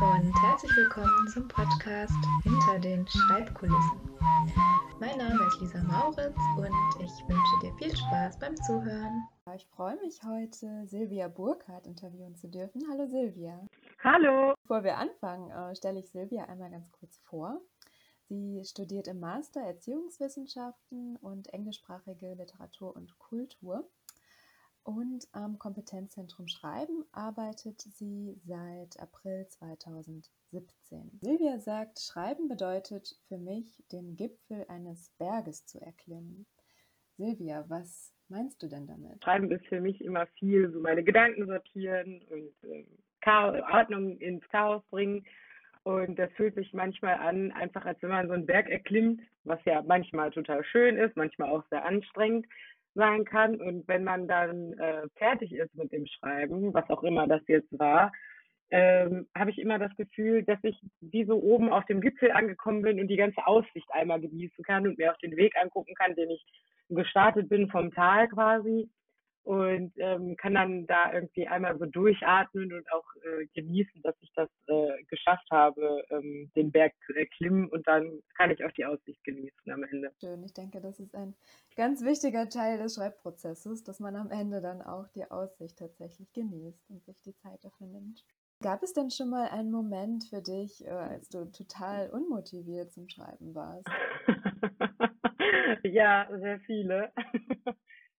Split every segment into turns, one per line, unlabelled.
und herzlich willkommen zum Podcast Hinter den Schreibkulissen. Mein Name ist Lisa Mauritz und ich wünsche dir viel Spaß beim Zuhören.
Ich freue mich heute, Silvia Burkhardt interviewen zu dürfen. Hallo Silvia.
Hallo.
Bevor wir anfangen, äh, stelle ich Silvia einmal ganz kurz vor. Sie studiert im Master Erziehungswissenschaften und englischsprachige Literatur und Kultur und am Kompetenzzentrum Schreiben arbeitet sie seit April 2017. Silvia sagt, Schreiben bedeutet für mich, den Gipfel eines Berges zu erklimmen. Silvia, was meinst du denn damit?
Schreiben ist für mich immer viel, so meine Gedanken sortieren und äh, Chaos, Ordnung ins Chaos bringen. Und das fühlt sich manchmal an, einfach als wenn man so einen Berg erklimmt, was ja manchmal total schön ist, manchmal auch sehr anstrengend sein kann. Und wenn man dann äh, fertig ist mit dem Schreiben, was auch immer das jetzt war, ähm, habe ich immer das Gefühl, dass ich wie so oben auf dem Gipfel angekommen bin und die ganze Aussicht einmal genießen kann und mir auch den Weg angucken kann, den ich gestartet bin vom Tal quasi und ähm, kann dann da irgendwie einmal so durchatmen und auch äh, genießen, dass ich das äh, geschafft habe, ähm, den Berg zu erklimmen und dann kann ich auch die Aussicht genießen am Ende.
Schön, ich denke, das ist ein ganz wichtiger Teil des Schreibprozesses, dass man am Ende dann auch die Aussicht tatsächlich genießt und sich die Zeit dafür nimmt. Gab es denn schon mal einen Moment für dich, äh, als du total unmotiviert zum Schreiben warst?
ja, sehr viele.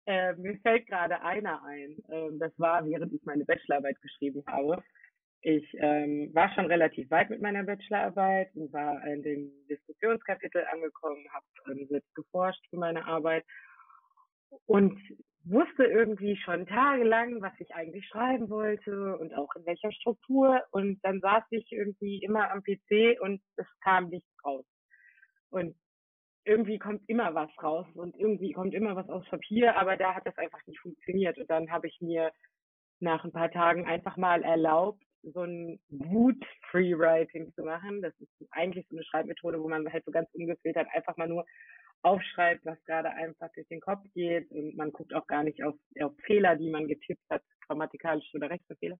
Äh, mir fällt gerade einer ein. Ähm, das war, während ich meine Bachelorarbeit geschrieben habe. Ich ähm, war schon relativ weit mit meiner Bachelorarbeit und war in dem Diskussionskapitel angekommen, habe ähm, selbst geforscht für meine Arbeit und wusste irgendwie schon tagelang, was ich eigentlich schreiben wollte und auch in welcher Struktur. Und dann saß ich irgendwie immer am PC und es kam nichts raus. Und irgendwie kommt immer was raus und irgendwie kommt immer was aus Papier, aber da hat das einfach nicht funktioniert. Und dann habe ich mir nach ein paar Tagen einfach mal erlaubt, so ein Wut-Free-Writing zu machen. Das ist eigentlich so eine Schreibmethode, wo man halt so ganz ungefiltert einfach mal nur aufschreibt, was gerade einfach durch den Kopf geht und man guckt auch gar nicht auf, auf Fehler, die man getippt hat, grammatikalische oder Rechtschreibfehler.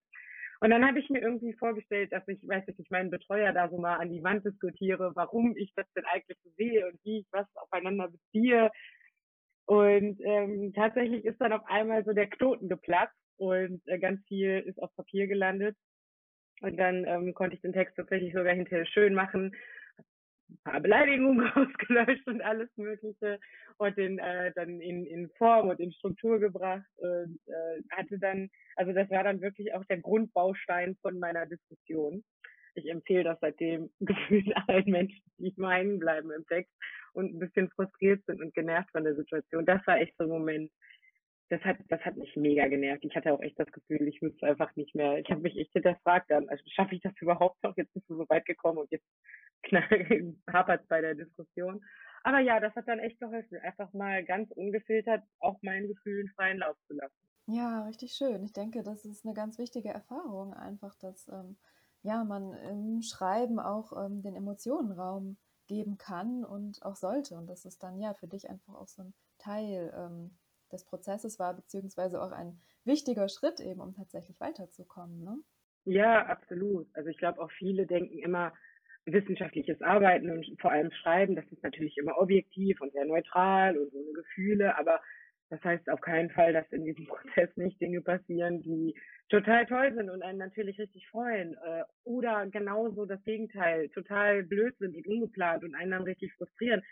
Und dann habe ich mir irgendwie vorgestellt, dass ich, weiß ich, meinen Betreuer da so mal an die Wand diskutiere, warum ich das denn eigentlich so sehe und wie ich was aufeinander beziehe. Und ähm, tatsächlich ist dann auf einmal so der Knoten geplatzt und äh, ganz viel ist auf Papier gelandet. Und dann ähm, konnte ich den Text tatsächlich sogar hinterher schön machen, ein paar Beleidigungen ausgelöscht und alles Mögliche und den äh, dann in, in Form und in Struktur gebracht und äh, hatte dann, also das war dann wirklich auch der Grundbaustein von meiner Diskussion. Ich empfehle das seitdem gefühlt allen Menschen, die meinen bleiben im Text und ein bisschen frustriert sind und genervt von der Situation. Das war echt so ein Moment, das hat, das hat mich mega genervt. Ich hatte auch echt das Gefühl, ich wüsste einfach nicht mehr. Ich habe mich echt hinterfragt dann, also schaffe ich das überhaupt noch? Jetzt bist du so weit gekommen und jetzt hapert bei der Diskussion. Aber ja, das hat dann echt geholfen, einfach mal ganz ungefiltert auch meinen Gefühlen freien Lauf zu lassen.
Ja, richtig schön. Ich denke, das ist eine ganz wichtige Erfahrung, einfach, dass ähm, ja, man im Schreiben auch ähm, den Emotionen Raum geben kann und auch sollte. Und das ist dann ja für dich einfach auch so ein Teil ähm, des Prozesses war, beziehungsweise auch ein wichtiger Schritt eben, um tatsächlich weiterzukommen. Ne?
Ja, absolut. Also ich glaube auch viele denken immer, wissenschaftliches Arbeiten und vor allem Schreiben, das ist natürlich immer objektiv und sehr neutral und ohne Gefühle, aber das heißt auf keinen Fall, dass in diesem Prozess nicht Dinge passieren, die total toll sind und einen natürlich richtig freuen. Äh, oder genauso das Gegenteil, total blöd sind und ungeplant und einen dann richtig frustrieren.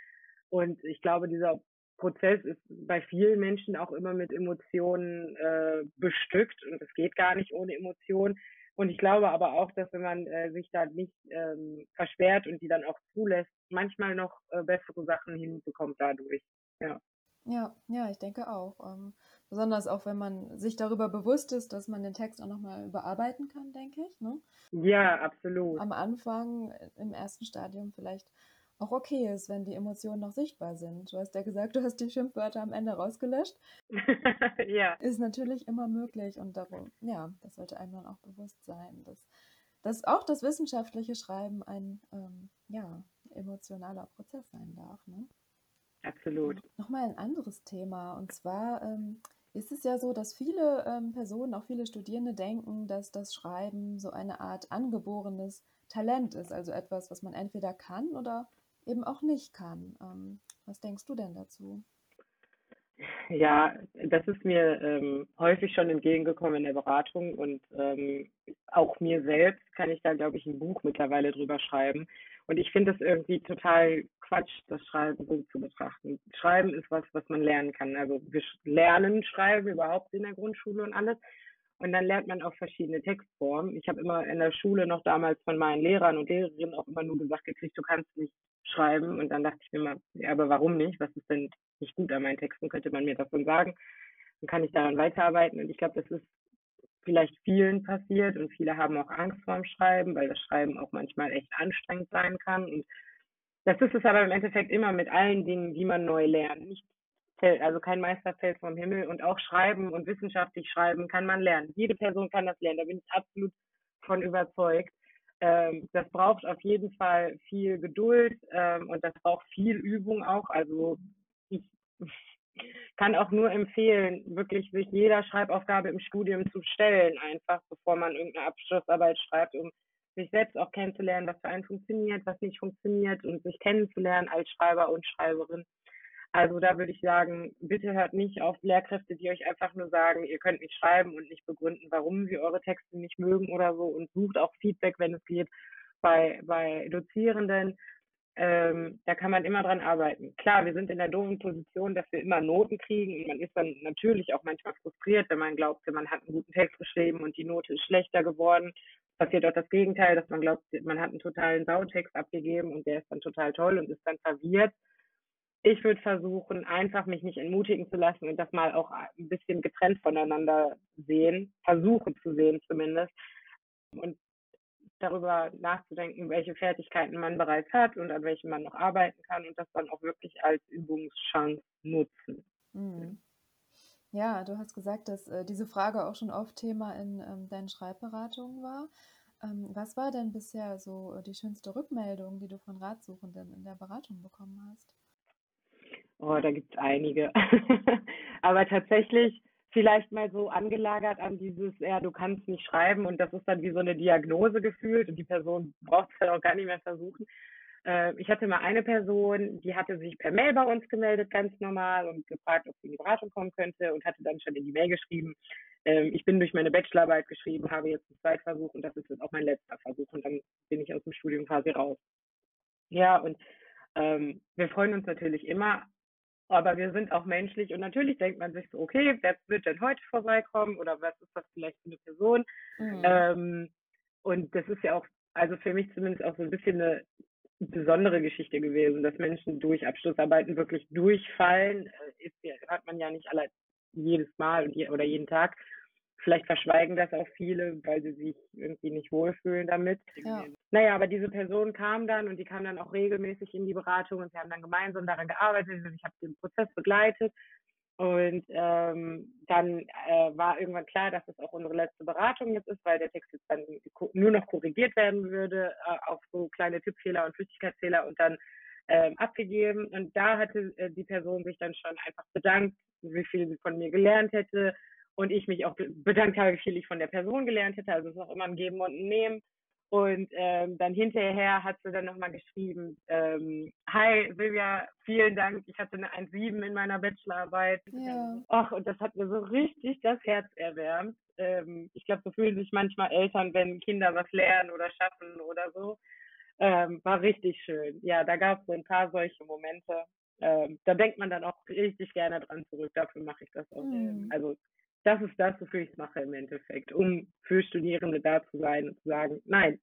Und ich glaube, dieser Prozess ist bei vielen Menschen auch immer mit Emotionen äh, bestückt und es geht gar nicht ohne Emotionen. Und ich glaube aber auch, dass wenn man äh, sich da nicht ähm, versperrt und die dann auch zulässt, manchmal noch äh, bessere Sachen hinbekommt dadurch. Ja.
Ja, ja, ich denke auch. Ähm, besonders auch, wenn man sich darüber bewusst ist, dass man den Text auch nochmal überarbeiten kann, denke ich. Ne?
Ja, absolut.
Am Anfang, äh, im ersten Stadium vielleicht auch okay ist, wenn die Emotionen noch sichtbar sind. Du hast ja gesagt, du hast die Schimpfwörter am Ende rausgelöscht.
ja.
Ist natürlich immer möglich und darum, ja, das sollte einem dann auch bewusst sein, dass, dass auch das wissenschaftliche Schreiben ein ähm, ja, emotionaler Prozess sein darf. Ne?
Absolut.
Nochmal ein anderes Thema und zwar, ähm, ist es ja so, dass viele ähm, Personen, auch viele Studierende denken, dass das Schreiben so eine Art angeborenes Talent ist, also etwas, was man entweder kann oder eben auch nicht kann. Ähm, was denkst du denn dazu?
Ja, das ist mir ähm, häufig schon entgegengekommen in der Beratung und ähm, auch mir selbst kann ich da, glaube ich, ein Buch mittlerweile drüber schreiben. Und ich finde es irgendwie total Quatsch, das Schreiben so zu betrachten. Schreiben ist was, was man lernen kann. Also wir lernen Schreiben überhaupt in der Grundschule und alles. Und dann lernt man auch verschiedene Textformen. Ich habe immer in der Schule noch damals von meinen Lehrern und Lehrerinnen auch immer nur gesagt gekriegt, du kannst nicht schreiben. Und dann dachte ich mir mal, ja, aber warum nicht? Was ist denn nicht gut an meinen Texten? Könnte man mir davon sagen? Dann kann ich daran weiterarbeiten. Und ich glaube, das ist vielleicht vielen passiert und viele haben auch Angst vorm Schreiben, weil das Schreiben auch manchmal echt anstrengend sein kann. Und das ist es aber im Endeffekt immer mit allen Dingen, die man neu lernt. Nicht also kein Meister fällt vom Himmel und auch schreiben und wissenschaftlich schreiben kann man lernen. Jede Person kann das lernen, da bin ich absolut von überzeugt. Ähm, das braucht auf jeden Fall viel Geduld ähm, und das braucht viel Übung auch. Also ich kann auch nur empfehlen, wirklich sich jeder Schreibaufgabe im Studium zu stellen, einfach bevor man irgendeine Abschlussarbeit schreibt, um sich selbst auch kennenzulernen, was für einen funktioniert, was nicht funktioniert und sich kennenzulernen als Schreiber und Schreiberin. Also da würde ich sagen, bitte hört nicht auf Lehrkräfte, die euch einfach nur sagen, ihr könnt nicht schreiben und nicht begründen, warum sie eure Texte nicht mögen oder so und sucht auch Feedback, wenn es geht, bei, bei Dozierenden. Ähm, da kann man immer dran arbeiten. Klar, wir sind in der doofen Position, dass wir immer Noten kriegen und man ist dann natürlich auch manchmal frustriert, wenn man glaubt, man hat einen guten Text geschrieben und die Note ist schlechter geworden. Passiert auch das Gegenteil, dass man glaubt, man hat einen totalen Sautext abgegeben und der ist dann total toll und ist dann verwirrt ich würde versuchen, einfach mich nicht entmutigen zu lassen und das mal auch ein bisschen getrennt voneinander sehen, versuchen zu sehen zumindest. Und darüber nachzudenken, welche Fertigkeiten man bereits hat und an welchen man noch arbeiten kann und das dann auch wirklich als Übungschance nutzen.
Mhm. Ja, du hast gesagt, dass äh, diese Frage auch schon oft Thema in ähm, deinen Schreibberatungen war. Ähm, was war denn bisher so die schönste Rückmeldung, die du von Ratsuchenden in der Beratung bekommen hast?
Oh, da gibt es einige. Aber tatsächlich vielleicht mal so angelagert an dieses, ja, du kannst nicht schreiben und das ist dann wie so eine Diagnose gefühlt und die Person braucht es dann auch gar nicht mehr versuchen. Äh, ich hatte mal eine Person, die hatte sich per Mail bei uns gemeldet, ganz normal, und gefragt, ob sie in die Beratung kommen könnte und hatte dann schon in die Mail geschrieben, ähm, ich bin durch meine Bachelorarbeit geschrieben, habe jetzt einen Zweitversuch und das ist jetzt auch mein letzter Versuch und dann bin ich aus dem Studium quasi raus. Ja, und ähm, wir freuen uns natürlich immer, aber wir sind auch menschlich und natürlich denkt man sich so, okay, wer wird denn heute vorbeikommen oder was ist das vielleicht für eine Person? Mhm. Ähm, und das ist ja auch, also für mich zumindest auch so ein bisschen eine besondere Geschichte gewesen, dass Menschen durch Abschlussarbeiten wirklich durchfallen. Äh, ist, hat man ja nicht alle jedes Mal oder jeden Tag. Vielleicht verschweigen das auch viele, weil sie sich irgendwie nicht wohlfühlen damit. Ja. Naja, aber diese Person kam dann und die kam dann auch regelmäßig in die Beratung und sie haben dann gemeinsam daran gearbeitet. Ich habe den Prozess begleitet und ähm, dann äh, war irgendwann klar, dass es auch unsere letzte Beratung jetzt ist, weil der Text jetzt dann nur noch korrigiert werden würde äh, auf so kleine Tippfehler und Flüchtigkeitsfehler und dann ähm, abgegeben. Und da hatte äh, die Person sich dann schon einfach bedankt, wie viel sie von mir gelernt hätte, und ich mich auch bedankt habe, wie viel ich von der Person gelernt hätte. Also es ist auch immer ein Geben und ein Nehmen. Und ähm, dann hinterher hat sie dann nochmal geschrieben, ähm, Hi Silvia, vielen Dank, ich hatte eine 1,7 in meiner Bachelorarbeit. Ja. Ach, und das hat mir so richtig das Herz erwärmt. Ähm, ich glaube, so fühlen sich manchmal Eltern, wenn Kinder was lernen oder schaffen oder so. Ähm, war richtig schön. Ja, da gab es so ein paar solche Momente. Ähm, da denkt man dann auch richtig gerne dran zurück. Dafür mache ich das auch. Mhm. Also das ist das, wofür ich es mache im Endeffekt, um für Studierende da zu sein und zu sagen, nein,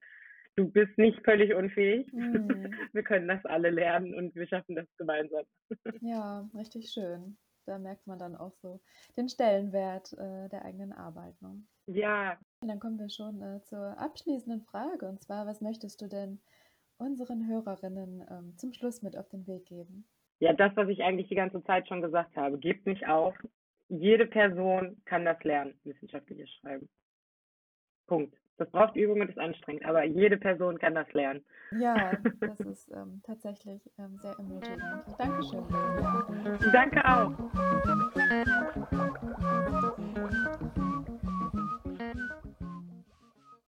du bist nicht völlig unfähig. Mhm. Wir können das alle lernen und wir schaffen das gemeinsam.
Ja, richtig schön. Da merkt man dann auch so den Stellenwert äh, der eigenen Arbeit. Ne?
Ja.
Und dann kommen wir schon äh, zur abschließenden Frage. Und zwar, was möchtest du denn unseren Hörerinnen ähm, zum Schluss mit auf den Weg geben?
Ja, das, was ich eigentlich die ganze Zeit schon gesagt habe. Gebt nicht auf, jede Person kann das lernen, wissenschaftliches Schreiben. Punkt. Das braucht Übung und ist anstrengend, aber jede Person kann das lernen.
Ja, das ist ähm, tatsächlich ähm, sehr ermutigend. Dankeschön.
Danke auch.